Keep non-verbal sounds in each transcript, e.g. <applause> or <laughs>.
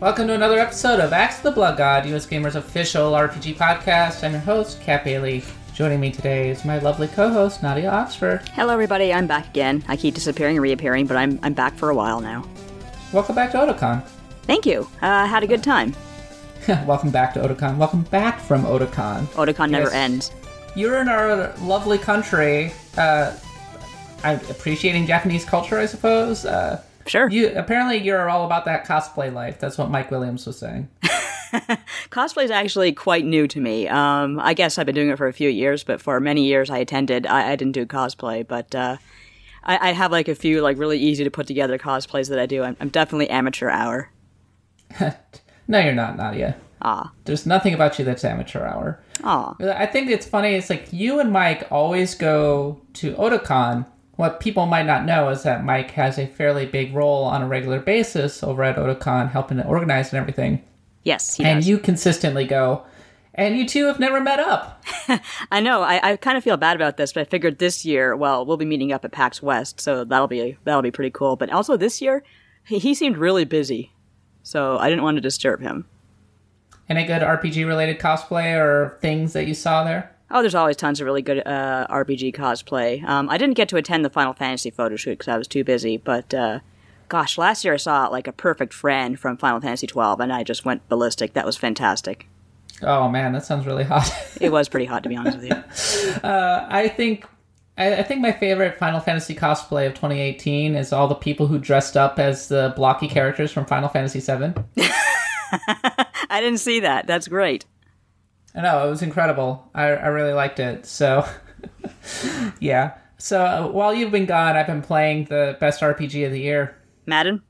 Welcome to another episode of Axe of the Blood God, US Gamers official RPG podcast. I'm your host, Kat Bailey. Joining me today is my lovely co-host, Nadia Oxford. Hello, everybody. I'm back again. I keep disappearing and reappearing, but I'm I'm back for a while now. Welcome back to Otakon. Thank you. Uh, had a good time. <laughs> Welcome back to Otakon. Welcome back from Otakon. Otakon never ends. You're in our lovely country. Uh, I'm appreciating Japanese culture, I suppose. Uh, Sure. you apparently you're all about that cosplay life. That's what Mike Williams was saying. <laughs> Cosplay is actually quite new to me. Um, I guess I've been doing it for a few years, but for many years I attended. I, I didn't do cosplay, but uh, I, I have like a few like really easy to put together cosplays that I do. I'm, I'm definitely amateur hour. <laughs> no, you're not, Nadia. Ah, There's nothing about you that's amateur hour. ah. I think it's funny. It's like you and Mike always go to Otakon. What people might not know is that Mike has a fairly big role on a regular basis over at Otakon, helping to organize and everything. Yes, he And does. you consistently go, and you two have never met up. <laughs> I know. I, I kind of feel bad about this, but I figured this year, well, we'll be meeting up at PAX West, so that'll be that'll be pretty cool. But also this year, he, he seemed really busy, so I didn't want to disturb him. Any good RPG related cosplay or things that you saw there? Oh, there's always tons of really good uh, RPG cosplay. Um, I didn't get to attend the Final Fantasy photo shoot because I was too busy, but uh, gosh, last year I saw like a perfect Fran from Final Fantasy 12, and I just went ballistic. That was fantastic. Oh man, that sounds really hot. <laughs> It was pretty hot, to be honest with you. <laughs> I think I, I think my favorite Final Fantasy cosplay of 2018 is all the people who dressed up as the blocky characters from Final Fantasy VII. <laughs> I didn't see that. That's great. I know it was incredible. I, I really liked it. So, <laughs> yeah. So uh, while you've been gone, I've been playing the best RPG of the year. Madden?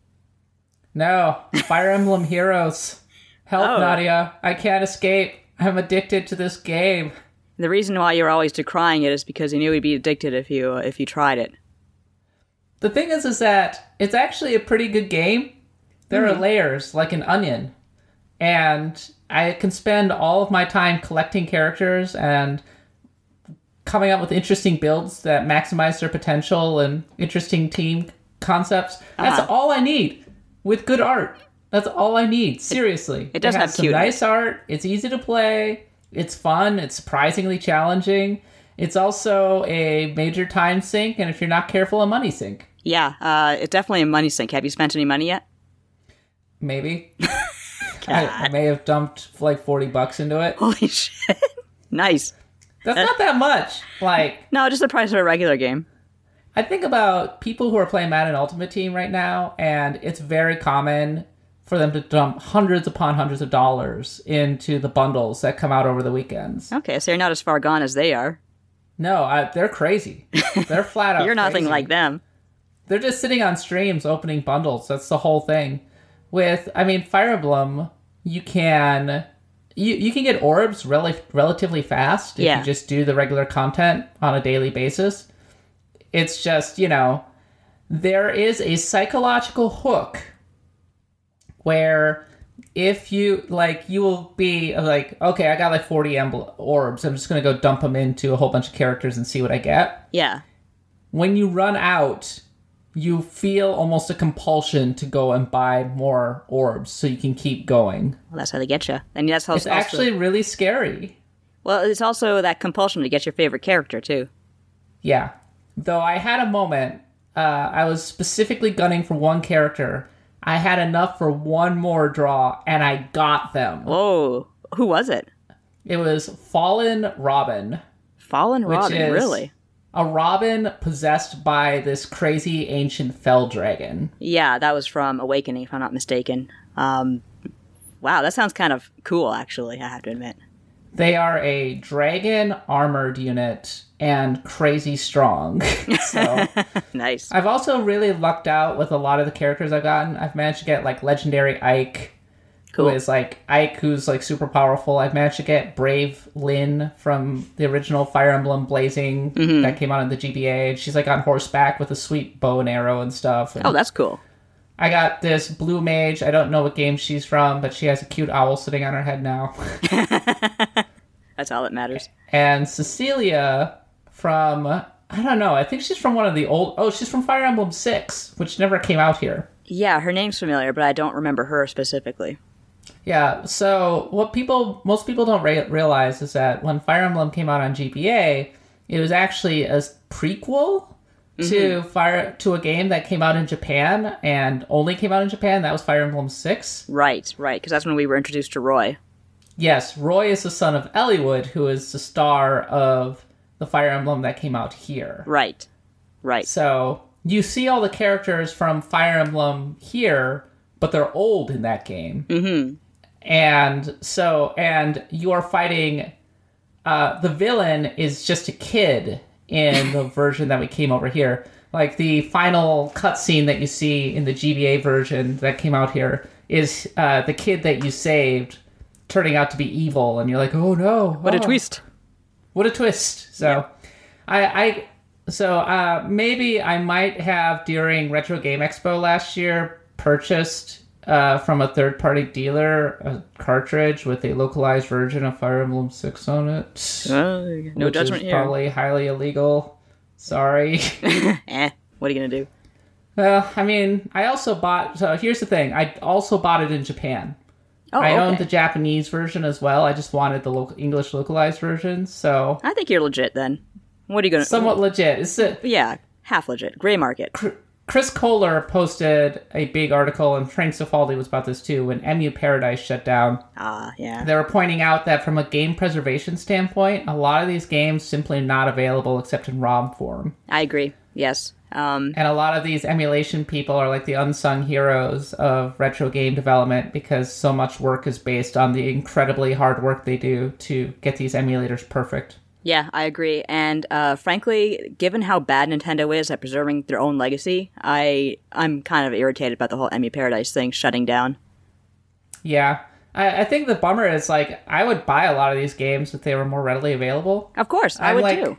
No, Fire Emblem Heroes. Help, Oh. Nadia! I can't escape. I'm addicted to this game. The reason why you're always decrying it is because you knew you'd be addicted if you if you tried it. The thing is, is that it's actually a pretty good game. There are layers like an onion, and I can spend all of my time collecting characters and coming up with interesting builds that maximize their potential and interesting team concepts. That's Uh-huh. all I need with good art. That's all I need. Seriously, it does has have some nice art. It's easy to play. It's fun. It's surprisingly challenging. It's also a major time sink, and if you're not careful, a money sink. Yeah, uh, it's definitely a money sink. Have you spent any money yet? Maybe. <laughs> I, I may have dumped like 40 bucks into it. Holy shit! <laughs> nice. That's not that much. Like, No, just the price of a regular game. I think about people who are playing Madden Ultimate Team right now, and it's very common for them to dump hundreds upon hundreds of dollars into the bundles that come out over the weekends. Okay, so you're not as far gone as they are. No, I, they're crazy. They're <laughs> flat out. You're nothing crazy. like them. They're just sitting on streams opening bundles. That's the whole thing. With I mean Fire Emblem, you can you you can get orbs rel- relatively fast if Yeah. you just do the regular content on a daily basis. It's just, you know, there is a psychological hook where if you like you will be like okay i got like 40 embl- orbs i'm just going to go dump them into a whole bunch of characters and see what i get Yeah. when you run out, you feel almost a compulsion to go and buy more orbs so you can keep going. Well, that's how they get you. And that's how It's actually really scary. well, it's also that compulsion to get your favorite character too. Yeah. Though I had a moment, uh, I was specifically gunning for one character. I had enough for one more draw, and I got them. Whoa, who was it? It was Fallen Robin. Fallen Robin, really? A Robin possessed by this crazy ancient fell dragon. Yeah, that was from Awakening, if I'm not mistaken. Um, wow, that sounds kind of cool, actually. I have to admit. They are a dragon armored unit and crazy strong. <laughs> so Nice. I've also really lucked out with a lot of the characters I've gotten. I've managed to get like legendary Ike, Cool. who is like Ike, who's like super powerful. I've managed to get Brave Lyn from the original Fire Emblem Blazing Mm-hmm. that came out in the GBA. She's like on horseback with a sweet bow and arrow and stuff. And Oh, that's cool. I got this blue mage. I don't know what game she's from, but she has a cute owl sitting on her head now. <laughs> That's all that matters. and Cecilia from I don't know. I think she's from one of the old. Oh, she's from Fire Emblem Six, which never came out here. Yeah, her name's familiar, but I don't remember her specifically. Yeah. So what people, most people don't re- realize is that when Fire Emblem came out on GBA, it was actually a prequel to Fire to a game that came out in Japan and only came out in Japan. That was Fire Emblem Six. Right, right, because that's when we were introduced to Roy. Yes, Roy is the son of Eliwood, who is the star of the Fire Emblem that came out here. Right, right. So you see all the characters from Fire Emblem here, but they're old in that game. Mm-hmm. And so, and you are fighting. Uh, the villain is just a kid in the <laughs> version that we came over here. Like the final cutscene that you see in the GBA version that came out here is uh, the kid that you saved turning out to be evil, and you're like, oh no! What a oh." twist! what a twist so i i so uh maybe i might have during retro game expo last year purchased uh from a third party dealer a cartridge with a localized version of fire emblem 6 on it Uh, no which judgment is here. probably highly illegal sorry <laughs> eh, what are you gonna do? well i mean i also bought so here's the thing i also bought it in japan Oh, i okay. owned the japanese version as well i just wanted the local english localized version so I think you're legit then. What are you gonna? somewhat legit it's a, Yeah, half legit. Gray market. Chris Kohler posted a big article, and Frank Cifaldi was about this too. When EmuParadise shut down, Ah, yeah. they were pointing out that from a game preservation standpoint, a lot of these games simply not available except in ROM form. I agree. Yes. Um, And a lot of these emulation people are like the unsung heroes of retro game development because so much work is based on the incredibly hard work they do to get these emulators perfect. Yeah, I agree. And uh, frankly, given how bad Nintendo is at preserving their own legacy, I I'm kind of irritated about the whole EmuParadise thing shutting down. Yeah. I, I think the bummer is like I would buy a lot of these games if they were more readily available. Of course, I I'm would like- too.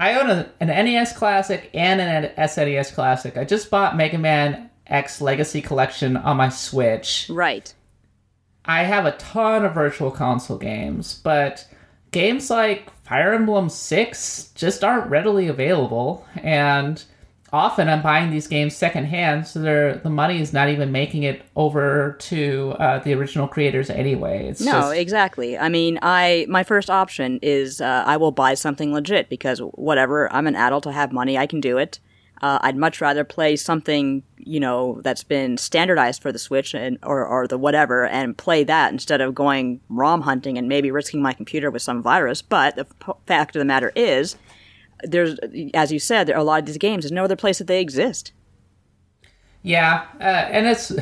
I own a, an NES Classic and an SNES Classic. I just bought Mega Man X Legacy Collection on my Switch. Right. I have a ton of Virtual Console games, but games like Fire Emblem 6 just aren't readily available. And often I'm buying these games secondhand, so they're, the money is not even making it over to uh, the original creators anyway. It's No, just, exactly. I mean, I my first option is uh, I will buy something legit because whatever, I'm an adult, I have money, I can do it. Uh, I'd much rather play something you know that's been standardized for the Switch and or or the whatever and play that instead of going ROM hunting and maybe risking my computer with some virus. But the f- fact of the matter is, there's as you said, there are a lot of these games. There's no other place that they exist. Yeah, uh, and it's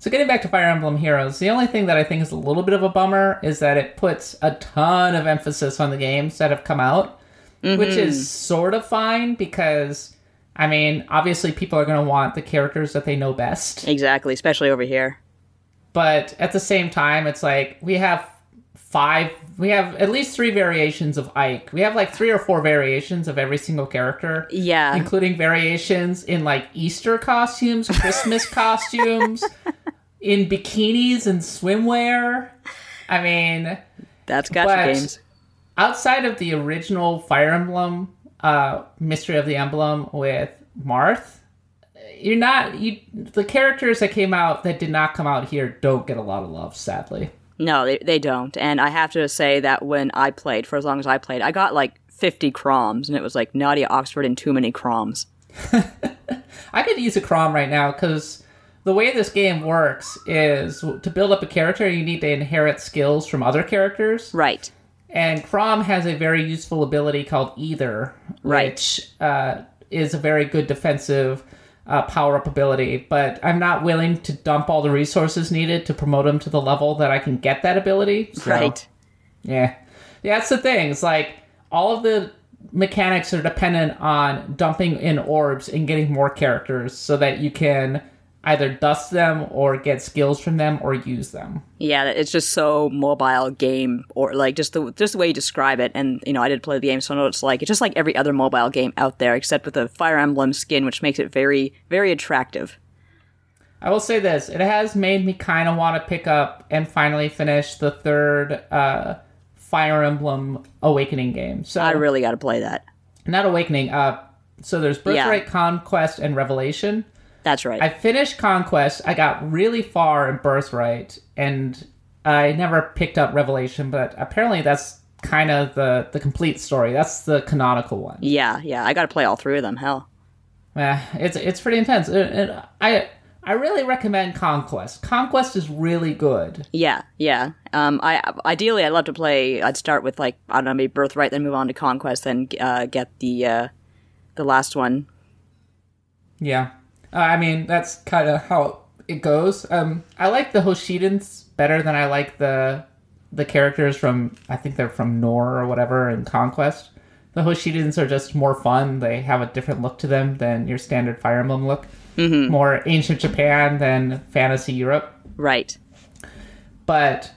so getting back to Fire Emblem Heroes. The only thing that I think is a little bit of a bummer is that it puts a ton of emphasis on the games that have come out, which is sort of fine because I mean, obviously people are going to want the characters that they know best, Exactly, especially over here. but at the same time, it's like we have five, we have at least three variations of Ike. We have like three or four variations of every single character. Yeah, including variations in like Easter costumes, Christmas <laughs> costumes, in bikinis and swimwear. I mean, that's gacha games. outside of the original Fire Emblem, uh, Mystery of the Emblem with Marth, you're not you. The characters that came out that did not come out here don't get a lot of love, sadly. No, they, they don't. And I have to say that when I played, for as long as I played, I got like 50 Chroms, and it was like Nadia Oxford and too many Chroms. <laughs> I could use a Chrom right now because the way this game works is to build up a character, you need to inherit skills from other characters. Right. And Chrom has a very useful ability called Aether, Right. which uh, is a very good defensive uh, power up ability. But I'm not willing to dump all the resources needed to promote him to the level that I can get that ability. So, Right. Yeah. Yeah, that's the thing. It's like all of the mechanics are dependent on dumping in orbs and getting more characters so that you can either dust them or get skills from them or use them. Yeah, it's just so mobile game, or like just the just the way you describe it. And you know, I did play the game, so I know what it's like. It's just like every other mobile game out there, except with a Fire Emblem skin, which makes it very, very attractive. I will say this: it has made me kind of want to pick up and finally finish the third uh, Fire Emblem Awakening game. So I really got to play that. not Awakening. Uh, so there's Birthright, Yeah. Conquest, and Revelation. That's right. I finished Conquest. I got really far in Birthright, and I never picked up Revelation. But apparently, that's kind of the the complete story. That's the canonical one. yeah, yeah. I got to play all three of them. Hell. Eh, it's it's pretty intense. And- and I I really recommend Conquest. Conquest is really good. Yeah, yeah. Um, I ideally I'd love to play. I'd start with like I don't know, maybe Birthright, then move on to Conquest, then uh, get the uh, the last one. Yeah, uh, I mean that's kind of how it goes. Um, I like the Hoshidans better than I like the the characters from I think they're from Nohr or whatever in Conquest. The Hoshidans are just more fun. They have a different look to them than your standard Fire Emblem look. Mm-hmm. More ancient Japan than fantasy Europe. Right. but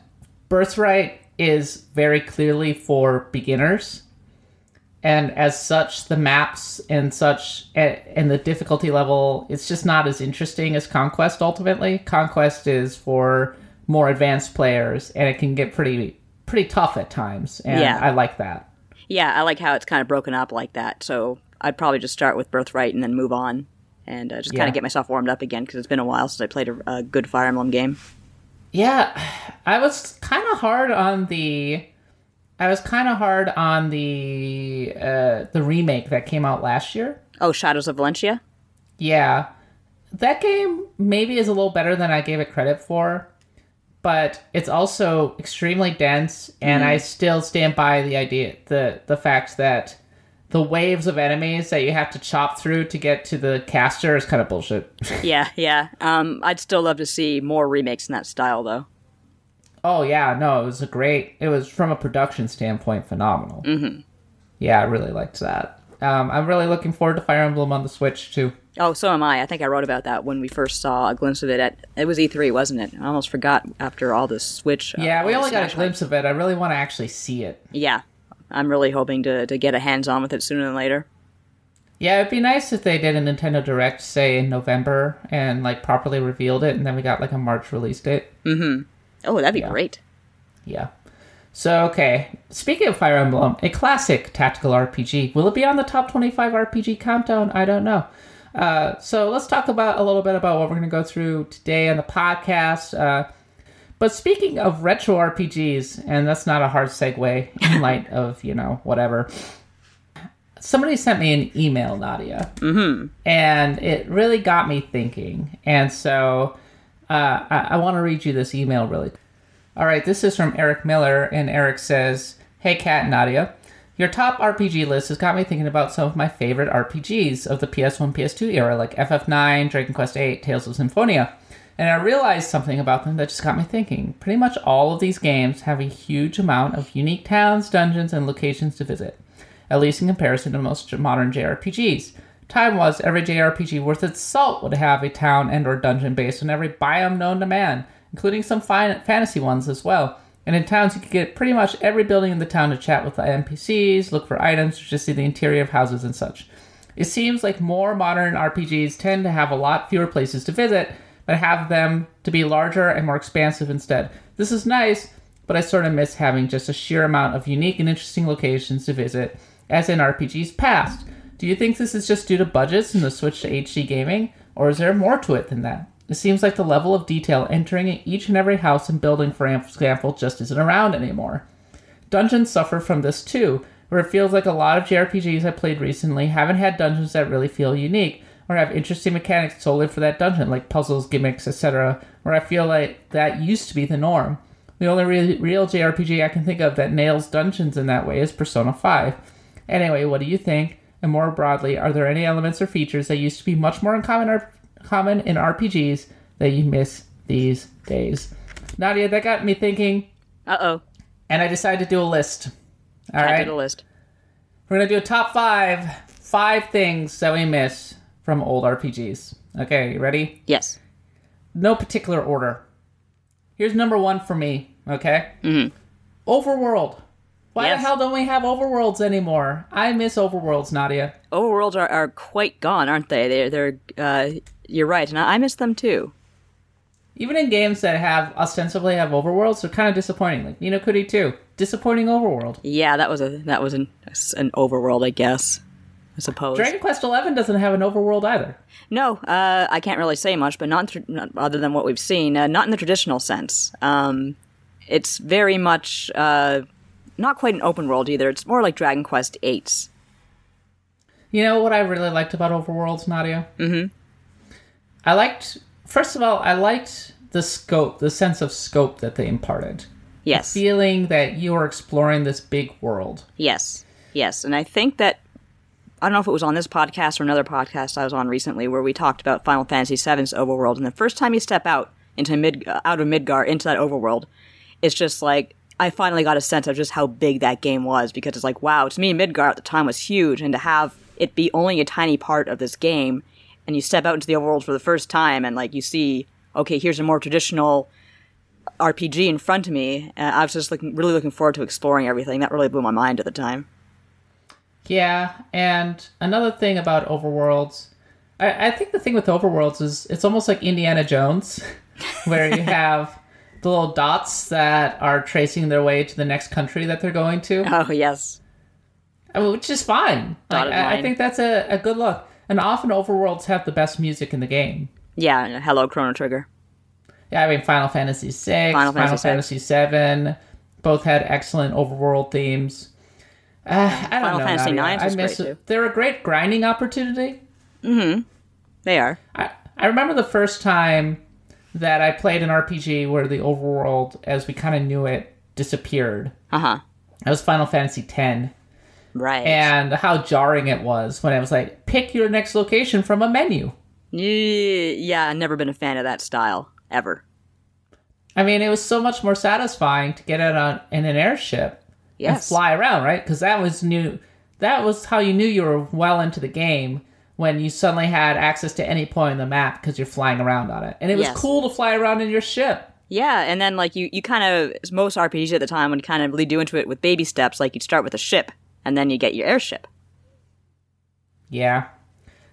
Birthright is very clearly for beginners. And as such, the maps and such and the difficulty level, it's just not as interesting as Conquest ultimately. Conquest is for more advanced players and it can get pretty pretty tough at times. And Yeah. I like that. Yeah, I like how it's kind of broken up like that. So I'd probably just start with Birthright and then move on, and uh, just kind Yeah. of get myself warmed up again because it's been a while since I played a, a good Fire Emblem game. Yeah, I was kind of hard on the. I was kind of hard on the uh, the remake that came out last year. Oh, Shadows of Valencia. Yeah. That game maybe is a little better than I gave it credit for, but it's also extremely dense and I still stand by the idea the the fact that the waves of enemies that you have to chop through to get to the caster is kind of bullshit. <laughs> Yeah, yeah. Um, I'd still love to see more remakes in that style, though. Oh yeah, no, it was a great it was from a production standpoint phenomenal. Mm-hmm. Yeah, I really liked that. Um, I'm really looking forward to Fire Emblem on the Switch too. Oh, so am I. I think I wrote about that when we first saw a glimpse of it at it was E3, wasn't it? I almost forgot after all this Switch. uh, Yeah, we only got a glimpse of it. I really want to actually see it. Yeah, I'm really hoping to to get a hands on with it sooner than later. Yeah, it'd be nice if they did a Nintendo Direct, say in November, and like properly revealed it, and then we got like a March release date. Oh, that'd be great. Yeah. So okay, speaking of Fire Emblem, a classic tactical RPG. Will it be on the top twenty-five RPG countdown? I don't know. Uh, so let's talk about a little bit about what we're going to go through today on the podcast. Uh, but speaking of retro RPGs, and that's not a hard segue in <laughs> light of you know whatever. Somebody sent me an email, Nadia, mm-hmm. and it really got me thinking. And so uh, I, I want to read you this email really. All right, this is from Eric Miller, and Eric says, "Hey, Kat and Nadia." Your top RPG list has got me thinking about some of my favorite RPGs of the PS1, PS2 era, like FF9, Dragon Quest VIII, Tales of Symphonia. And I realized something about them that just got me thinking. Pretty much all of these games have a huge amount of unique towns, dungeons, and locations to visit, at least in comparison to most modern JRPGs. Time was every JRPG worth its salt would have a town and or dungeon based on every biome known to man, including some fine fantasy ones as well. And in towns, you could get pretty much every building in the town to chat with the NPCs, look for items, or just see the interior of houses and such. It seems like more modern RPGs tend to have a lot fewer places to visit, but have them to be larger and more expansive instead. This is nice, but I sort of miss having just a sheer amount of unique and interesting locations to visit, as in RPGs past. Do you think this is just due to budgets and the switch to HD gaming, or is there more to it than that? It seems like the level of detail entering each and every house and building, for example, just isn't around anymore. Dungeons suffer from this too, where it feels like a lot of JRPGs I played recently haven't had dungeons that really feel unique, or have interesting mechanics solely for that dungeon, like puzzles, gimmicks, etc., where I feel like that used to be the norm. The only re- real JRPG I can think of that nails dungeons in that way is Persona 5. Anyway, what do you think? And more broadly, are there any elements or features that used to be much more uncommon common in RPGs that you miss these days? Nadia, that got me thinking, Uh oh. and I decided to do a list. All I right, did a list. we're gonna do a top five, five things that we miss from old RPGs. Okay, you ready? Yes. No particular order. Here's number one for me. Okay. Mm-hmm. Overworld. Why Yes. the hell don't we have overworlds anymore? I miss overworlds, Nadia. Overworlds are, are quite gone, aren't they? They're they're. Uh, you're right, and I, miss them too. Even in games that have ostensibly have overworlds, they're kind of disappointing. Like Ni no Kuni 2, disappointing overworld. Yeah, that was a that was an an overworld, I guess. I suppose. Dragon Quest XI doesn't have an overworld either. No, uh, I can't really say much, but not, not other than what we've seen. Uh, not in the traditional sense. Um, it's very much uh, not quite an open world either. It's more like Dragon Quest VIII. You know what I really liked about Overworlds, Nadia? Mm-hmm. I liked, first of all, I liked the scope, the sense of scope that they imparted. Yes. Feeling that you are exploring this big world. Yes. Yes. And I think that I don't know if it was on this podcast or another podcast I was on recently where we talked about Final Fantasy VII's overworld. And the first time you step out into mid out of Midgar into that overworld, it's just like I finally got a sense of just how big that game was because it's like wow, to me Midgar at the time was huge, and to have it be only a tiny part of this game, and you step out into the overworld for the first time, and like you see, okay, here's a more traditional RPG in front of me. Uh, I was just looking, really looking forward to exploring everything. That really blew my mind at the time. Yeah, and another thing about Overworlds, I, I think the thing with Overworlds is it's almost like Indiana Jones, <laughs> where you <laughs> have the little dots that are tracing their way to the next country that they're going to, Oh yes, I mean, which is fine. Like, I, I think that's a, a good look. And often Overworlds have the best music in the game. yeah. Hello, Chrono Trigger. Yeah, I mean Final Fantasy VI, Final Final, Fantasy Fantasy VII, both had excellent overworld themes. Uh, I don't Final know. Fantasy Nadia. IX I miss great, it. too. They're a great grinding opportunity. They are. I, I remember the first time that I played an RPG where the overworld, as we kind of knew it, disappeared. Uh huh. That was Final Fantasy X, Right. and how jarring it was when I was like, pick your next location from a menu. Yeah, I've never been a fan of that style ever. I mean, it was so much more satisfying to get out on in an airship and fly around, right? Because that was new. That was how you knew you were well into the game when you suddenly had access to any point in the map because you're flying around on it, and it was Yes. cool to fly around in your ship. Yeah, and then like you, you kind of most RPGs at the time would kind of lead you into it with baby steps. Like you'd start with a ship, and then you get your airship. Yeah.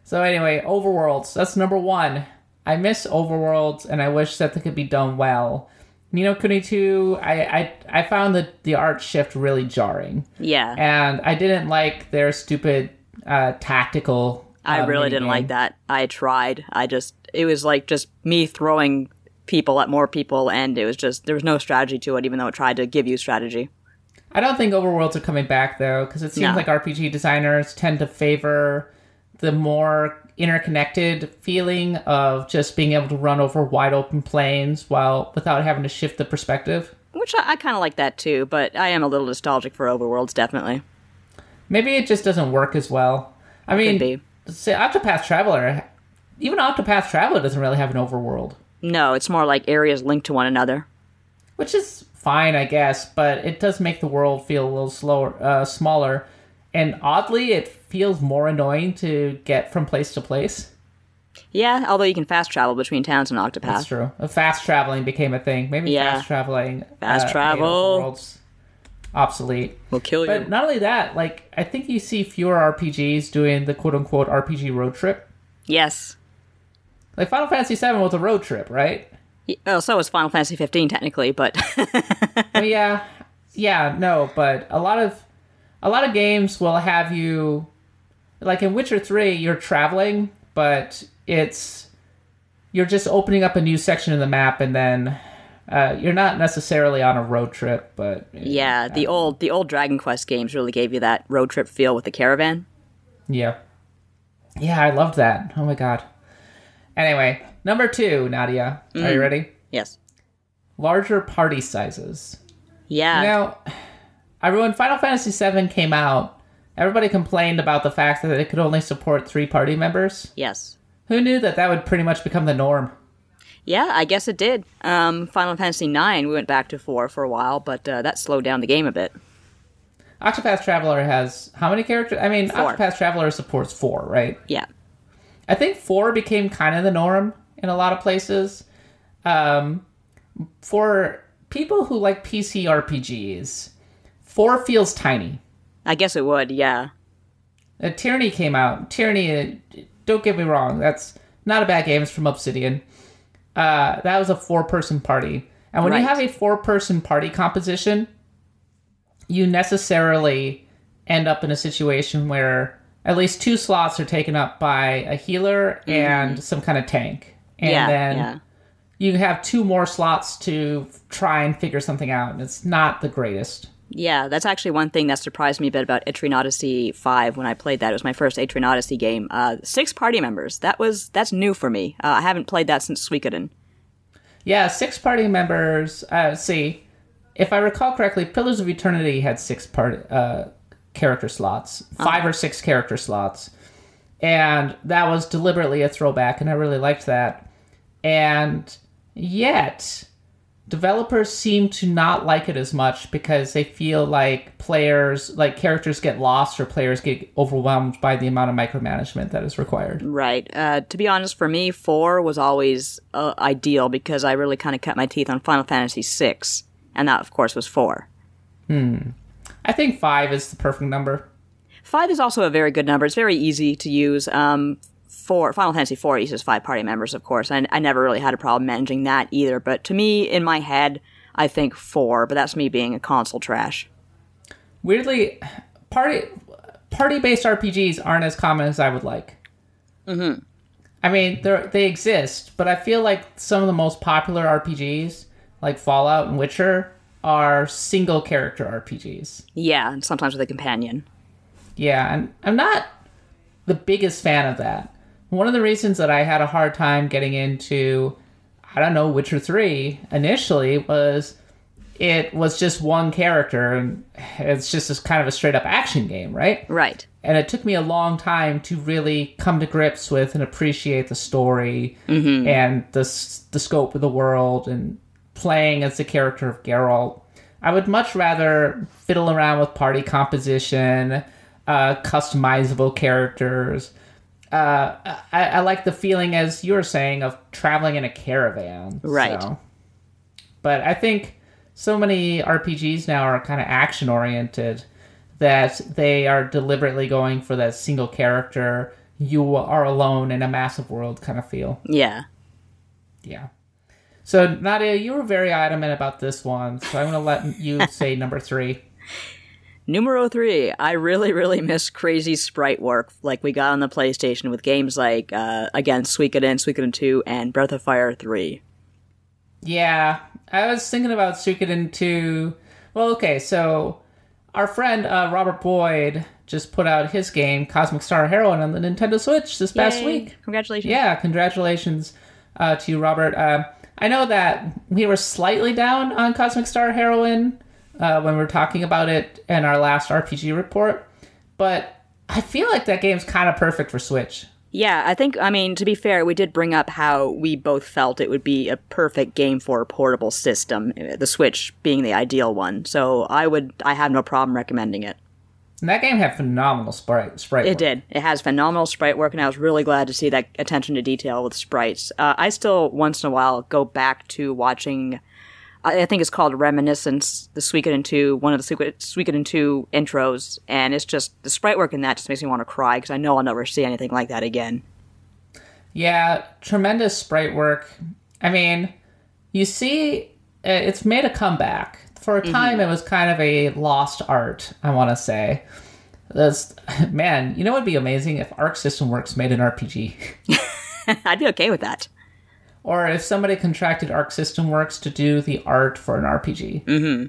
So anyway, Overworlds. That's number one. I miss Overworlds, and I wish that they could be done well. Ni no Kuni 2, I, I I found the the art shift really jarring, Yeah, and I didn't like their stupid uh, tactical. I uh, really didn't minigame. like that. I tried. I just it was like just me throwing people at more people, and it was just there was no strategy to it, even though it tried to give you strategy. I don't think Overworlds are coming back though, because it seems No. like RPG designers tend to favor the more interconnected feeling of just being able to run over wide open plains while without having to shift the perspective. Which I, I kind of like that too, but I am a little nostalgic for Overworlds, definitely. Maybe it just doesn't work as well. I mean, be. Say Octopath Traveler, even Octopath Traveler doesn't really have an overworld, No, it's more like areas linked to one another. which is fine, I guess. But it does make the world feel a little slower, uh, smaller, and oddly, it feels more annoying to get from place to place. Yeah, although you can fast travel between towns in That's Octopath. true. Uh, Fast traveling became a thing. Maybe Yeah. fast traveling, Fast uh, travel. overworlds obsolete. We'll kill you. But not only that, like I think you see fewer RPGs doing the quote unquote RPG road trip. yes. Like Final Fantasy VII was a road trip, right? Oh, so was Final Fantasy 15 technically, but <laughs> Oh, yeah, yeah, no, but a lot of a lot of games will have you like in Witcher Three, you're traveling, but it's you're just opening up a new section of the map, and then uh, you're not necessarily on a road trip, but yeah, the old the old Dragon Quest games really gave you that road trip feel with the caravan. yeah, yeah, I loved that. Oh my god. Anyway, number two, Nadia, are you ready? Yes. Larger party sizes. Yeah. Now, when Final Fantasy VII came out, everybody complained about the fact that it could only support three party members. yes. Who knew that that would pretty much become the norm? Yeah, I guess it did. Um, Final Fantasy 9 we went back to 4 for a while, but uh, that slowed down the game a bit. Octopath Traveler has how many characters? I mean, Four. Octopath Traveler supports four, right? Yeah. I think four became kind of the norm in a lot of places. Um, for people who like PC RPGs, four feels tiny. I guess it would, yeah. Uh, Tyranny came out. Tyranny, uh, don't get me wrong, that's not a bad game. It's from Obsidian. Uh, that was a four-person party, and when you have a four-person party composition, you necessarily end up in a situation where at least two slots are taken up by a healer and some kind of tank. And yeah, then yeah. you have two more slots to try and figure something out. And it's not the greatest. Yeah, that's actually one thing that surprised me a bit about Etrian Odyssey 5 when I played that. It was my first Etrian Odyssey game. Uh, six party members. That was that's new for me. Uh, I haven't played that since Suikoden. Yeah, six party members. Uh, see, if I recall correctly, Pillars of Eternity had six part uh, character slots, 5 or six character slots, and that was deliberately a throwback, and I really liked that. And yet, developers seem to not like it as much because they feel like players, like characters, get lost or players get overwhelmed by the amount of micromanagement that is required. Right. Uh, to be honest, for me, four was always uh, ideal because I really kind of cut my teeth on Final Fantasy VI, and that, of course, was four. hmm I think five is the perfect number. Five is also a very good number. It's very easy to use. Um, four, Final Fantasy IV uses five party members, of course, and I never really had a problem managing that either. But to me, in my head, I think four. But that's me being a console trash. Weirdly, party party based RPGs aren't as common as I would like. Mm-hmm. I mean, they they exist, but I feel like some of the most popular RPGs, like Fallout and Witcher, are single character RPGs. Yeah, and sometimes with a companion. Yeah, and I'm not the biggest fan of that. One of the reasons that I had a hard time getting into, I don't know, Witcher 3 initially was it was just one character and it's just this kind of a straight up action game, right? Right. And it took me a long time to really come to grips with and appreciate the story and the, the scope of the world and playing as the character of Geralt. I would much rather fiddle around with party composition, uh, customizable characters. Uh, I, I like the feeling, as you were saying, of traveling in a caravan. Right. So. But I think so many RPGs now are kind of action oriented that they are deliberately going for that single character, you are alone in a massive world kind of feel. Yeah. Yeah. So Nadia, you were very adamant about this one, so I'm going to let you <laughs> say number three. Numero three, I really, really miss crazy sprite work like we got on the PlayStation with games like, uh, again, Suikoden, Suikoden 2, and Breath of Fire 3. Yeah, I was thinking about Suikoden 2. Well, okay, so our friend uh, Robert Boyd just put out his game, Cosmic Star Heroine, on the Nintendo Switch this past week. Congratulations. Yeah, congratulations uh, to you, Robert. Uh, I know that we were slightly down on Cosmic Star Heroine uh, when we were talking about it in our last RPG report, but I feel like that game's kind of perfect for Switch. Yeah, I think, I mean, to be fair, we did bring up how we both felt it would be a perfect game for a portable system, uh, the Switch being the ideal one. So I would, I have no problem recommending it. And that game had phenomenal sprite. sprite It work. did. It has phenomenal sprite work, and I was really glad to see that attention to detail with sprites. Uh, I still, once in a while, go back to watching. I think it's called Reminiscence, the Suikoden 2, one of the Suikoden Suikoden 2 intros, and it's just the sprite work in that just makes me want to cry because I know I'll never see anything like that again. Yeah, tremendous sprite work. I mean, you see, uh, it's made a comeback. For a time, it was kind of a lost art, I want to say. This, man, you know what would be amazing if Arc System Works made an RPG? <laughs> I'd be okay with that. Or if somebody contracted Arc System Works to do the art for an RPG. Mm-hmm.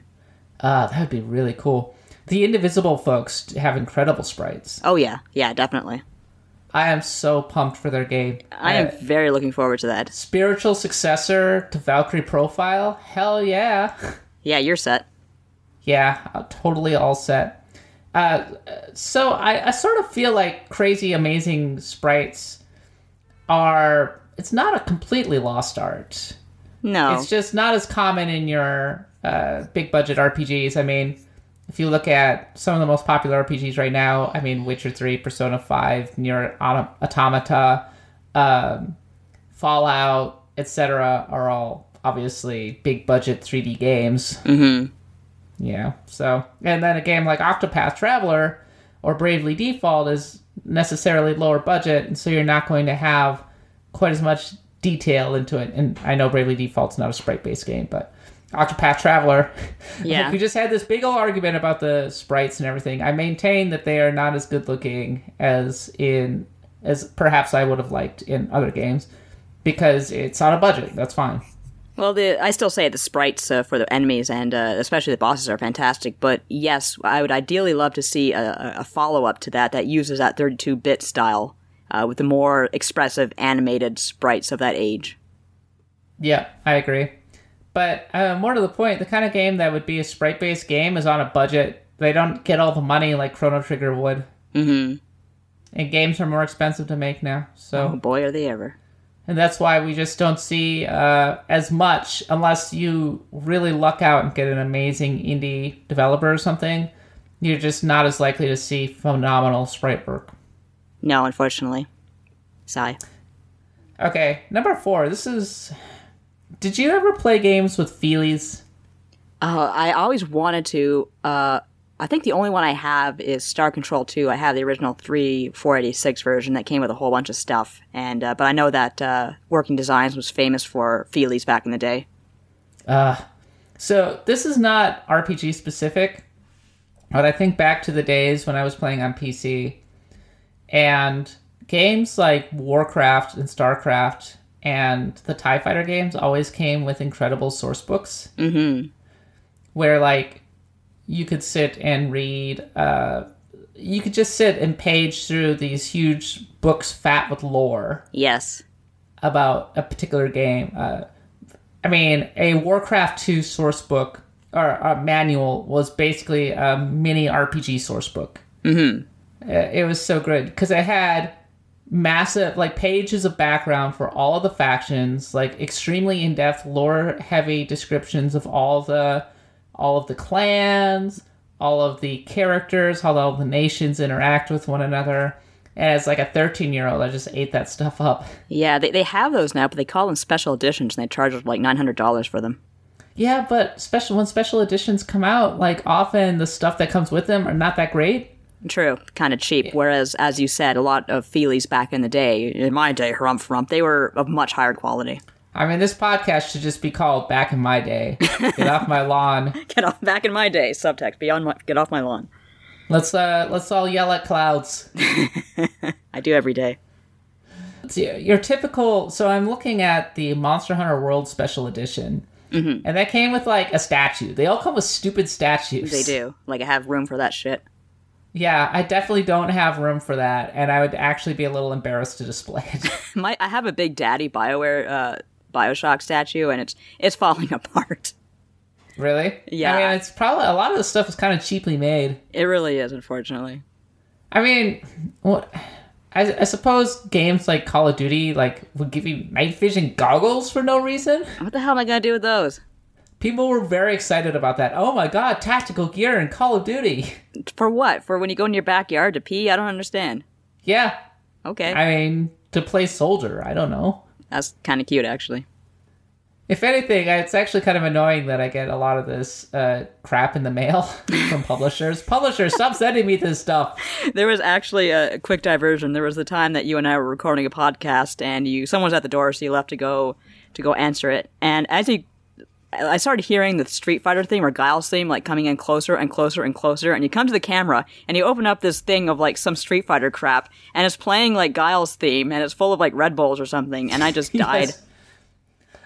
Uh, that would be really cool. The Indivisible folks have incredible sprites. Oh, yeah. Yeah, definitely. I am so pumped for their game. I am Uh, very looking forward to that. spiritual successor to Valkyrie Profile? Hell yeah. <laughs> Yeah, you're set. Yeah, uh, totally all set. Uh, so I, I sort of feel like crazy amazing sprites are. It's not a completely lost art. No. It's just not as common in your uh, big budget RPGs. I mean, if you look at some of the most popular RPGs right now, I mean, Witcher 3, Persona 5, NieR Automata, um, Fallout, etc., are all obviously big budget 3D games. mm-hmm. Yeah. So, and then a game like Octopath Traveler or Bravely Default is necessarily lower budget, and so you're not going to have quite as much detail into it. And I know Bravely Default's not a sprite based game, but Octopath Traveler. <laughs> Yeah. we just had this big old argument about the sprites and everything. I maintain that they are not as good looking as in as perhaps I would have liked in other games because it's on a budget. That's fine. Well, the I still say the sprites uh, for the enemies and uh, especially the bosses are fantastic. But yes, I would ideally love to see a, a follow up to that that uses that 32 bit style uh, with the more expressive animated sprites of that age. Yeah, I agree. But uh, more to the point, the kind of game that would be a sprite based game is on a budget. They don't get all the money like Chrono Trigger would. Mm-hmm. And games are more expensive to make now. So Oh boy, are they ever! and that's why we just don't see uh, as much unless you really luck out and get an amazing indie developer or something. You're just not as likely to see phenomenal sprite work. No, unfortunately. Sigh. Okay, number four. This is. Did you ever play games with feelies? Uh, I always wanted to. Uh, I think the only one I have is Star Control 2. I have the original 3 486 version that came with a whole bunch of stuff. And uh, but I know that uh, Working Designs was famous for feelies back in the day. Uh, so this is not RPG specific, but I think back to the days when I was playing on PC, and games like Warcraft and Starcraft and the TIE Fighter games always came with incredible source books. Mm-hmm. where like you could sit and read uh you could just sit and page through these huge books fat with lore Yes. about a particular game uh i mean a warcraft 2 source book or a manual was basically a mini rpg source book Mm-hmm. Uh, it was so good. Because it had massive like pages of background for all of the factions like extremely in-depth lore heavy descriptions of all the all of the clans all of the characters how all the nations interact with one another. And as like a 13 year old i just ate that stuff up. Yeah, they, they have those now, but they call them special editions and they charge like $900 for them. yeah but special when special editions come out like often the stuff that comes with them are not that great True, kind of cheap. Whereas, as you said, a lot of feelies back in the day, in my day, harumph rump, they were of much higher quality. i mean this podcast should just be called back in my day <laughs> get off my lawn Get off back in my day. Subtext beyond my, get off my lawn. Let's uh let's all yell at clouds. <laughs> I do every day. See, your typical. So I'm looking at the Monster Hunter World Special Edition, Mm-hmm. and that came with like a statue. They all come with stupid statues. They do. Like I have room for that shit. Yeah, I definitely don't have room for that, and I would actually be a little embarrassed to display it. <laughs> My I have a big daddy Bioware uh, Bioshock statue, and it's it's falling <laughs> apart. really? Yeah. I mean, it's probably a lot of the stuff is kind of cheaply made. It really is, unfortunately. I mean, what? I, I suppose games like Call of Duty like would give you night vision goggles for no reason. What the hell am I gonna do with those? People were very excited about that. Oh my god, tactical gear in Call of Duty. For what? For when you go in your backyard to pee? I don't understand. Yeah, Okay, I mean, to play soldier, I don't know. that's kind of cute, actually. If anything, it's actually kind of annoying that I get a lot of this uh, crap in the mail <laughs> from publishers. <laughs> publishers, stop sending me this stuff. There was actually a quick diversion. There was the time that you and I were recording a podcast, and you someone was at the door, so you left to go to go answer it. And as you, I started hearing the Street Fighter theme or Guile's theme like coming in closer and closer and closer. And you come to the camera, and you open up this thing of like some Street Fighter crap, and it's playing like Guile's theme, and it's full of like Red Bulls or something. And I just <laughs> died. Yes.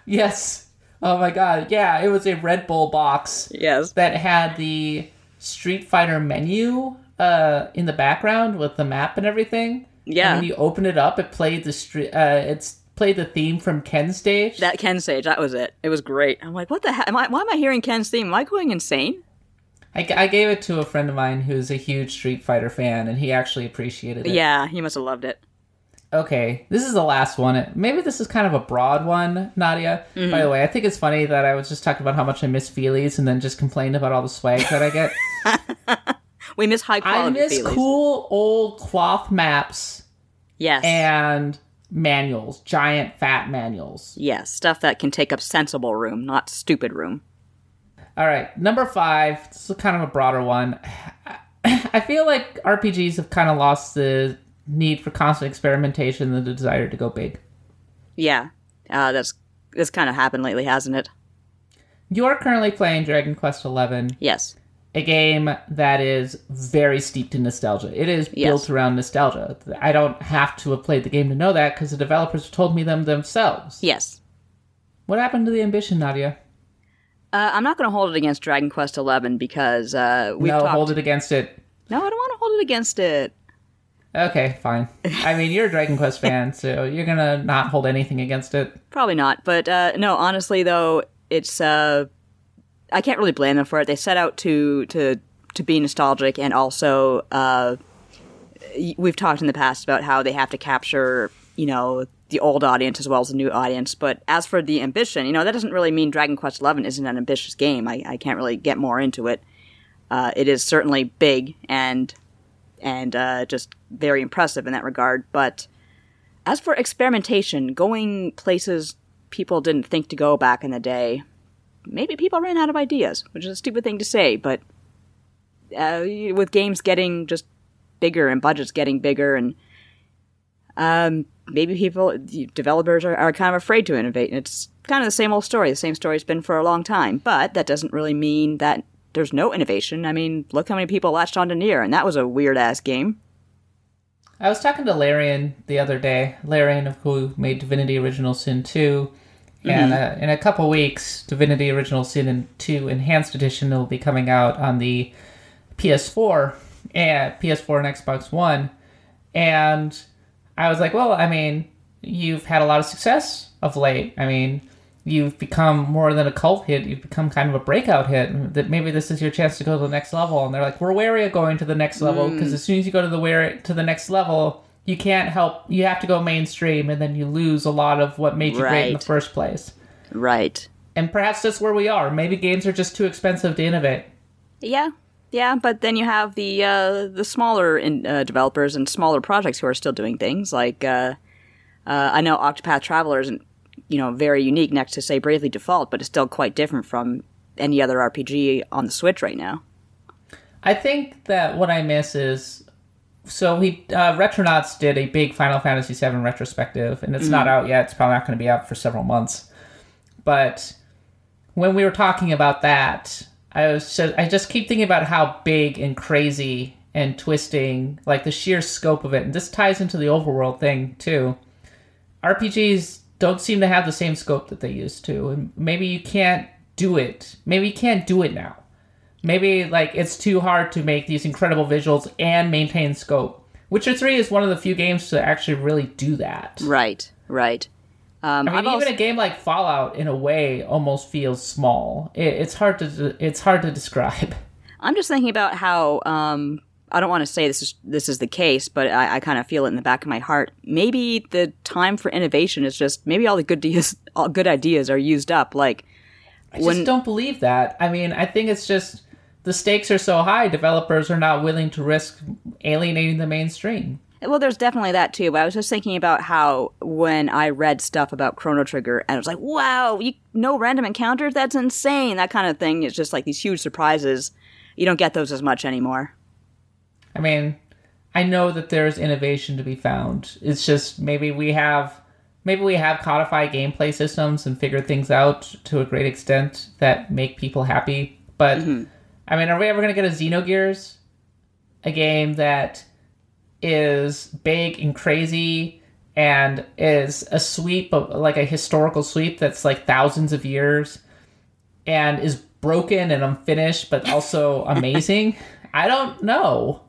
Yes. Oh my god. Yeah, it was a Red Bull box yes. that had the Street Fighter menu uh, in the background with the map and everything. Yeah. And when you open it up, it played the street. Uh, it's played the theme from Ken stage. That Ken stage, that was it. It was great. I'm like, what the heck? Am I, why am I hearing Ken's theme? Am I going insane? I, I gave it to a friend of mine who's a huge Street Fighter fan, and he actually appreciated it. Yeah, he must have loved it. Okay, this is the last one. Maybe this is kind of a broad one, Nadia. Mm-hmm. By the way, I think it's funny that I was just talking about how much I miss Feelies and then just complained about all the swag that I get. <laughs> We miss high quality. I miss feelings. cool old cloth maps Yes. and manuals, giant fat manuals. Yes, stuff that can take up sensible room, not stupid room. All right, number five. This is kind of a broader one. I feel like RPGs have kind of lost the need for constant experimentation and the desire to go big. Yeah, uh, that's that's kind of happened lately, hasn't it? You're currently playing Dragon Quest XI, Yes. A game that is very steeped in nostalgia. It is Yes. built around nostalgia. I don't have to have played the game to know that because the developers told me them themselves. Yes. What happened to the ambition, Nadia? Uh, I'm not going to hold it against Dragon Quest XI because uh, we've no, talked. hold it against it. No, I don't want to hold it against it. Okay, fine. I mean, you're a Dragon Quest <laughs> fan, so you're gonna not hold anything against it. Probably not. But uh, no, honestly though, it's uh, I can't really blame them for it. They set out to to to be nostalgic and also uh, we've talked in the past about how they have to capture you know the old audience as well as the new audience. But as for the ambition, you know that doesn't really mean Dragon Quest XI isn't an ambitious game. I, I can't really get more into it. Uh, it is certainly big and and uh, just very impressive in that regard. But as for experimentation, going places people didn't think to go back in the day, maybe people ran out of ideas, which is a stupid thing to say, but uh, with games getting just bigger and budgets getting bigger and um, maybe people, developers are, are kind of afraid to innovate. And it's kind of the same old story. The same story's been for a long time, but that doesn't really mean that there's no innovation. I mean, look how many people latched onto Nier, and that was a weird ass game. I was talking to Larian the other day. Larian, of who made Divinity Original Sin 2. And uh, in a couple weeks, Divinity Original Sin 2 Enhanced Edition will be coming out on the PS4 and PS4 and Xbox One. And I was like, well, I mean, you've had a lot of success of late. I mean, you've become more than a cult hit. You've become kind of a breakout hit. That maybe this is your chance to go to the next level. And they're like, we're wary of going to the next level because as soon as you go to the wary to the next level, you can't help. You have to go mainstream, and then you lose a lot of what made you great in the first place. Right. And perhaps that's where we are. Maybe games are just too expensive to innovate. Yeah, yeah, but then you have the uh, the smaller in, uh, developers and smaller projects who are still doing things like uh, uh, I know Octopath Traveler isn't you know very unique next to say Bravely Default, but it's still quite different from any other RPG on the Switch right now. I think that what I miss is so we uh, Retronauts did a big Final Fantasy VII retrospective, and it's not out yet. It's probably not going to be out for several months. But when we were talking about that, I was just, I just keep thinking about how big and crazy and twisting, like the sheer scope of it, and this ties into the overworld thing too. RPGs don't seem to have the same scope that they used to, and maybe you can't do it. Maybe you can't do it now maybe like it's too hard to make these incredible visuals and maintain scope. Witcher Three is one of the few games to actually really do that. Right, right. Um, I mean, I've even also- a game like Fallout, in a way, almost feels small. It, it's hard to it's hard to describe. <laughs> I'm just thinking about how um, I don't want to say this is this is the case, but I, I kind of feel it in the back of my heart. Maybe the time for innovation is just maybe all the good ideas, <laughs> all good ideas are used up. Like I just don't believe that. I mean, I think it's just the stakes are so high. Developers are not willing to risk alienating the mainstream. Well, there's definitely that too. But I was just thinking about how when I read stuff about Chrono Trigger, and I was like, "Wow, you no random encounters? That's insane!" That kind of thing. It's just like these huge surprises. You don't get those as much anymore. I mean, I know that there's innovation to be found. It's just maybe we have maybe we have codified gameplay systems and figured things out to a great extent that make people happy. But mm-hmm. I mean, are we ever going to get a Xenogears? A game that is big and crazy and is a sweep of like a historical sweep that's like thousands of years and is broken and unfinished but also <laughs> amazing. I don't know.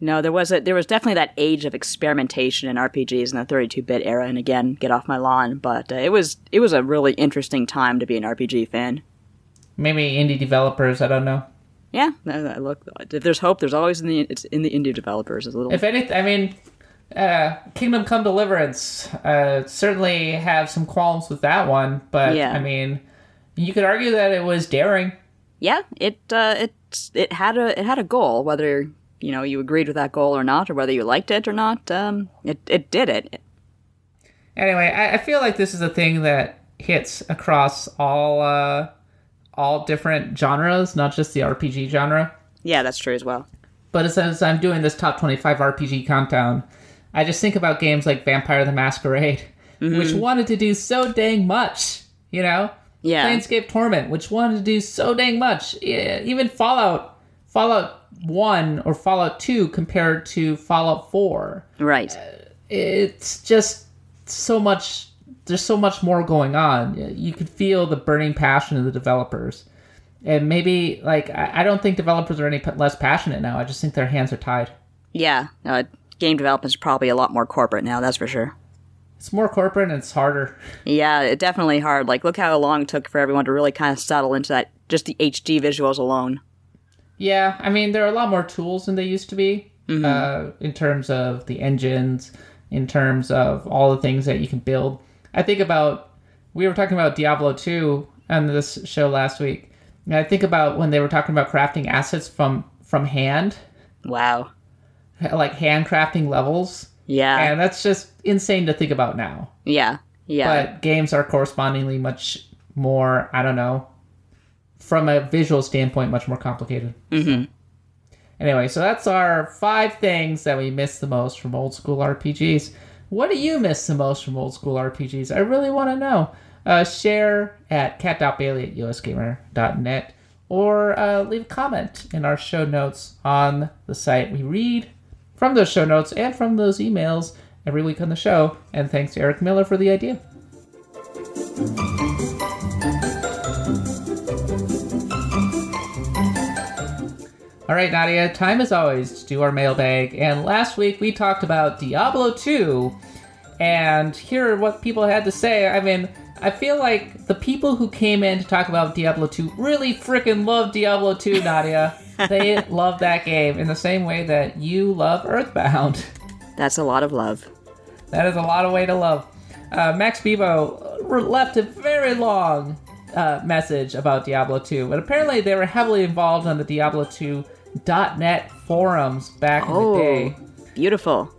No, there was a there was definitely that age of experimentation in RPGs in the 32-bit era, and again, get off my lawn. But uh, it was it was a really interesting time to be an RPG fan. Maybe indie developers, I don't know. Yeah, look, if there's hope, there's always in the it's in the indie developers. It's A little, If anything, I mean, uh, Kingdom Come Deliverance uh, certainly have some qualms with that one, but Yeah. I mean, you could argue that it was daring. yeah, it uh, it it had a it had a goal, whether you know you agreed with that goal or not, or whether you liked it or not. Um, it it did it. Anyway, I, I feel like this is a thing that hits across all uh, all different genres, not just the RPG genre. Yeah, that's true as well. But as, I'm doing this top 25 RPG countdown, I just think about games like Vampire the Masquerade, mm-hmm. which wanted to do so dang much, you know? Yeah. Planescape Torment, which wanted to do so dang much. Yeah, Even Fallout, Fallout One or Fallout Two compared to Fallout Four, Right. Uh, it's just so much. There's so much more going on. You could feel the burning passion of the developers, and maybe like I I don't think developers are any p- less passionate now. I just think their hands are tied. Yeah. Uh, game is probably a lot more corporate now, that's for sure. It's more corporate and it's harder. Yeah, it definitely hard. Like, look how long it took for everyone to really kind of settle into that, just the HD visuals alone. Yeah, I mean, there are a lot more tools than they used to be uh, in terms of the engines, in terms of all the things that you can build. I think about, we were talking about Diablo 2 on this show last week. And I think about when they were talking about crafting assets from from hand, Wow. like handcrafting levels. Yeah. And that's just insane to think about now. yeah. Yeah. But games are correspondingly much more, I don't know, from a visual standpoint, much more complicated. Mhm. Anyway, so that's our five things that we miss the most from old school RPGs. What do you miss the most from old school RPGs? I really want to know. Uh, share at kat.bailey at usgamer.net or uh, leave a comment in our show notes on the site. We read from those show notes and from those emails every week on the show. And thanks to Eric Miller for the idea. All right, Nadia, time as always to do our mailbag. And last week we talked about Diablo 2, and here are what people had to say. I mean, I feel like the people who came in to talk about Diablo 2 really freaking love Diablo 2, Nadia. <laughs> they love that game in the same way that you love Earthbound. That's a lot of love. That is a lot of way to love. Uh, Max Bebo left a very long uh, message about Diablo 2, but apparently they were heavily involved on the Diablo 2.net forums back in the Oh, day. beautiful.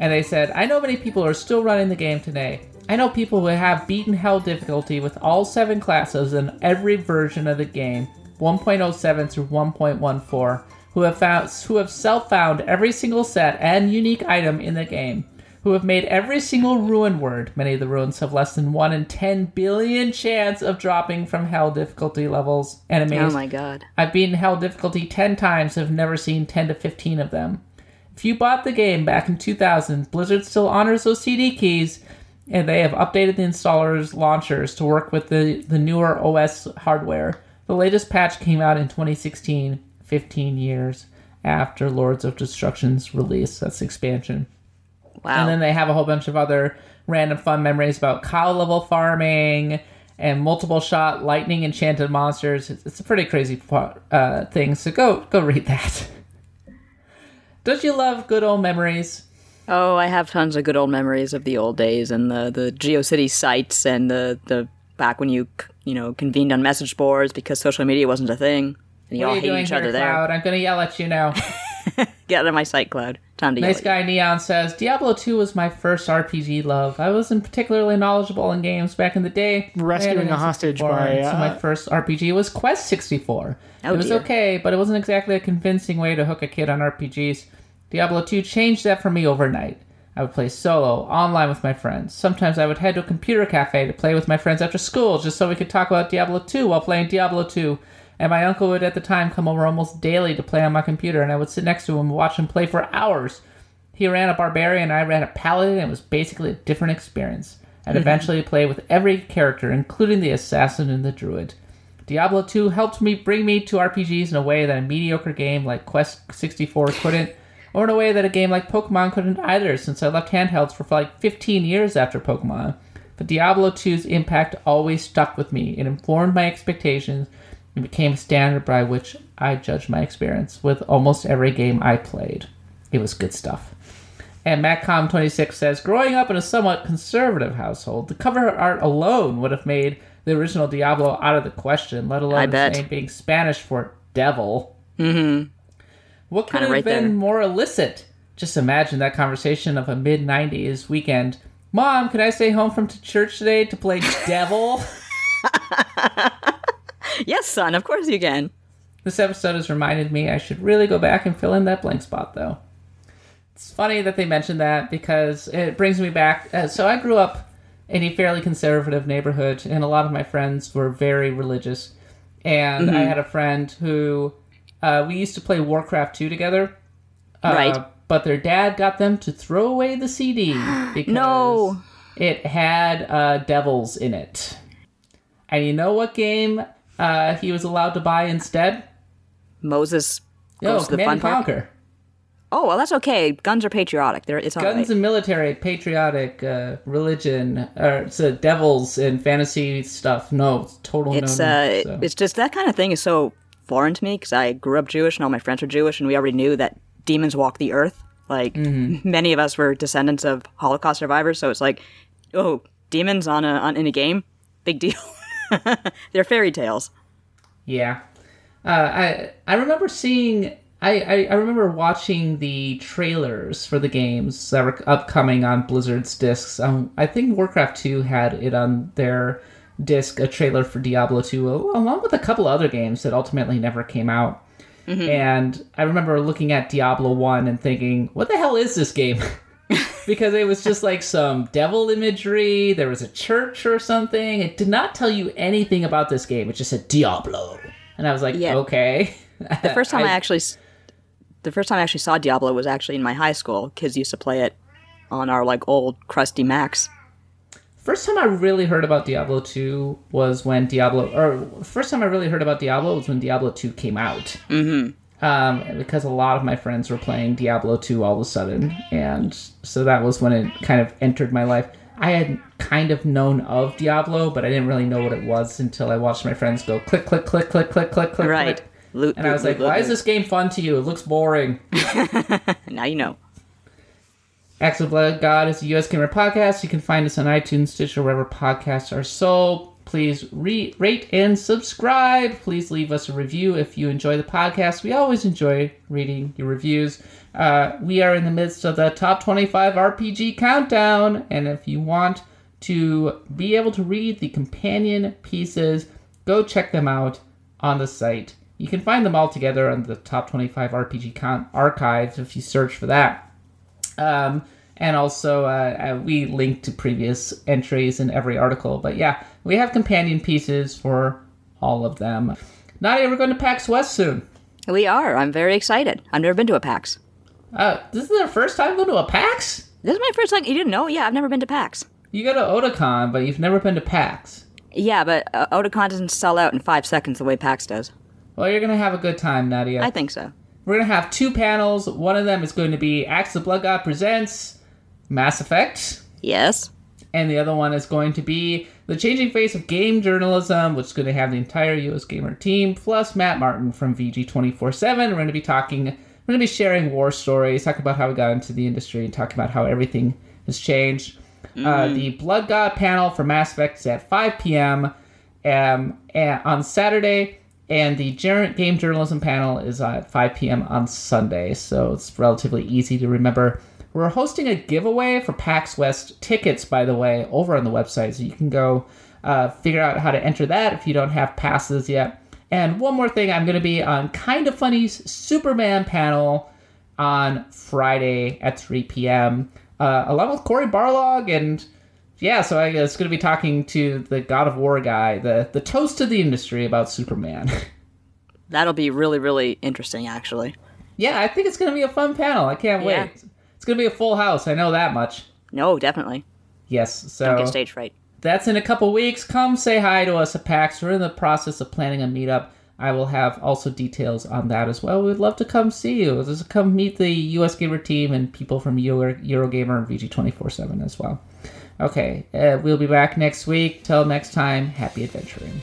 And they said, I know many people are still running the game today. I know people who have beaten hell difficulty with all seven classes in every version of the game, 1.07 through 1.14, who have found who have self-found every single set and unique item in the game, who have made every single rune word. Many of the runes have less than 1 in 10 billion chance of dropping from hell difficulty levels. Oh my god. I've beaten Hell difficulty 10 times, have never seen 10 to 15 of them. If you bought the game back in 2000, Blizzard still honors those CD keys, and they have updated the installer's launchers to work with the, the newer OS hardware. The latest patch came out in 2016, 15 years after Lords of Destruction's release. That's expansion. Wow. And then they have a whole bunch of other random fun memories about cow level farming and multiple shot lightning enchanted monsters. It's, it's a pretty crazy uh, thing. So go go read that. <laughs> Don't you love good old memories? oh, I have tons of good old memories of the old days and the the GeoCity sites and the the back when you you know convened on message boards because social media wasn't a thing and you What all hate each other there. Cloud? I'm gonna yell at you now. <laughs> Get out of my site, Cloud. Time to Nice yell. guy Neon says Diablo 2 was my first RPG love. I wasn't particularly knowledgeable in games back in the day. Rescuing I had an a hostage N64, by, and so my uh, first RPG was Quest 64. Oh, it was dear. okay, but it wasn't exactly a convincing way to hook a kid on RPGs. Diablo 2 changed that for me overnight. I would play solo, online with my friends. Sometimes I would head to a computer cafe to play with my friends after school just so we could talk about Diablo 2 while playing Diablo 2. And my uncle would at the time come over almost daily to play on my computer, and I would sit next to him and watch him play for hours. He ran a barbarian, I ran a paladin, and it was basically a different experience. I'd mm-hmm. eventually play with every character, including the assassin and the druid. Diablo 2 helped me bring me to RPGs in a way that a mediocre game like Quest 64 couldn't, or in a way that a game like Pokemon couldn't either, since I left handhelds for like 15 years after Pokemon. But Diablo 2's impact always stuck with me. It informed my expectations and became a standard by which I judged my experience with almost every game I played. It was good stuff. And MacCom26 says, growing up in a somewhat conservative household, the cover art alone would have made the original Diablo out of the question, let alone its name being Spanish for devil. Mm-hmm. What could Kinda have right been there. more illicit? Just imagine that conversation of a mid 90s weekend. Mom, can I stay home from church today to play devil? <laughs> <laughs> Yes, son. Of course you can. This episode has reminded me I should really go back and fill in that blank spot, though. It's funny that they mentioned that because it brings me back. Uh, so I grew up in a fairly conservative neighborhood, and a lot of my friends were very religious. And I had a friend who uh, we used to play Warcraft 2 together. Uh, Right. But their dad got them to throw away the CD <gasps> because No. it had uh, devils in it. And you know what game uh, he was allowed to buy instead? Moses goes to the fun. Conquer. Oh well, that's okay. Guns are patriotic. They're, it's all Guns right. and military, patriotic, uh, religion, it's uh, devils and fantasy stuff. No, it's total It's no. uh, so. it's just that kind of thing is so foreign to me because I grew up Jewish and all my friends are Jewish, and we already knew that demons walk the earth. Like Mm-hmm. <laughs> many of us were descendants of Holocaust survivors, so it's like, oh, demons on a on in a game, big deal. <laughs> <laughs> They're fairy tales. Yeah, uh, I I remember seeing. I, I, I remember watching the trailers for the games that were upcoming on Blizzard's discs. Um, I think Warcraft 2 had it on their disc, a trailer for Diablo 2, along with a couple other games that ultimately never came out. And I remember looking at Diablo 1 and thinking, what the hell is this game? <laughs> because it was just like some devil imagery. There was a church or something. It did not tell you anything about this game. It just said Diablo, and I was like, Yeah. okay. The first time <laughs> I, actually, the first time I actually saw Diablo was actually in my high school. Kids used to play it on our like old crusty Macs. first time I really heard about Diablo two was when Diablo, or first time I really heard about Diablo was when Diablo two came out. Mm-hmm. Um, because a lot of my friends were playing Diablo two all of a sudden, and so that was when it kind of entered my life. I had kind of known of Diablo, but I didn't really know what it was until I watched my friends go click, click, click, click, click, click, click, Right. click. Loot, And I was loot, like, loot, why is this game fun to you? It looks boring. <laughs> Now you know. Axe of Blood God is a US Gamer podcast. You can find us on iTunes, Stitcher, wherever podcasts are sold. Please re- rate and subscribe. Please leave us a review if you enjoy the podcast. We always enjoy reading your reviews. Uh, we are in the midst of the top 25 RPG countdown, and if you want to be able to read the companion pieces, go check them out on the site. You can find them all together on the top 25 RPG count archives if you search for that. Um, and also, uh, uh, we link to previous entries in every article. But yeah, we have companion pieces for all of them. Nadia, we're going to PAX West soon. We are. I'm very excited. I've never been to a PAX. Uh, this is our first time going to a PAX? This is my first time. You didn't know? Yeah, I've never been to PAX. You go to Otakon, but you've never been to PAX. Yeah, but uh, Otakon doesn't sell out in five seconds the way PAX does. Well, you're going to have a good time, Nadia. I think so. We're going to have two panels. One of them is going to be Axe of the Blood God Presents Mass Effect. Yes. and the other one is going to be the changing face of game journalism, which is going to have the entire US Gamer team plus Matt Martin from VG twenty four seven. We're going to be talking, we're going to be sharing war stories, talking about how we got into the industry, and talking about how everything has changed. Uh, the Blood God panel for Mass Effect is at five p.m. Um, on Saturday, and the ger- game journalism panel is at 5 p.m. on Sunday, so it's relatively easy to remember. We're hosting a giveaway for PAX West tickets, by the way, over on the website, so you can go uh, figure out how to enter that if you don't have passes yet. And one more thing, I'm going to be on Kind of Funny's Superman panel on Friday at 3 p.m. Uh, along with Cory Barlog and yeah, so I guess going to be talking to the God of War guy, the the toast of the industry about Superman. <laughs> That'll be really, really interesting, actually. yeah, I think it's going to be a fun panel. I can't Yeah. wait. It's going to be a full house. I know that much. No, definitely. Yes, So Don't get stage fright. that's in a couple weeks. Come say hi to us at PAX. We're in the process of planning a meetup. I will have also details on that as well. We'd love to come see you. Just come meet the US Gamer team and people from Euro, Eurogamer and VG247 as well. Okay, uh, we'll be back next week. Till next time, happy adventuring.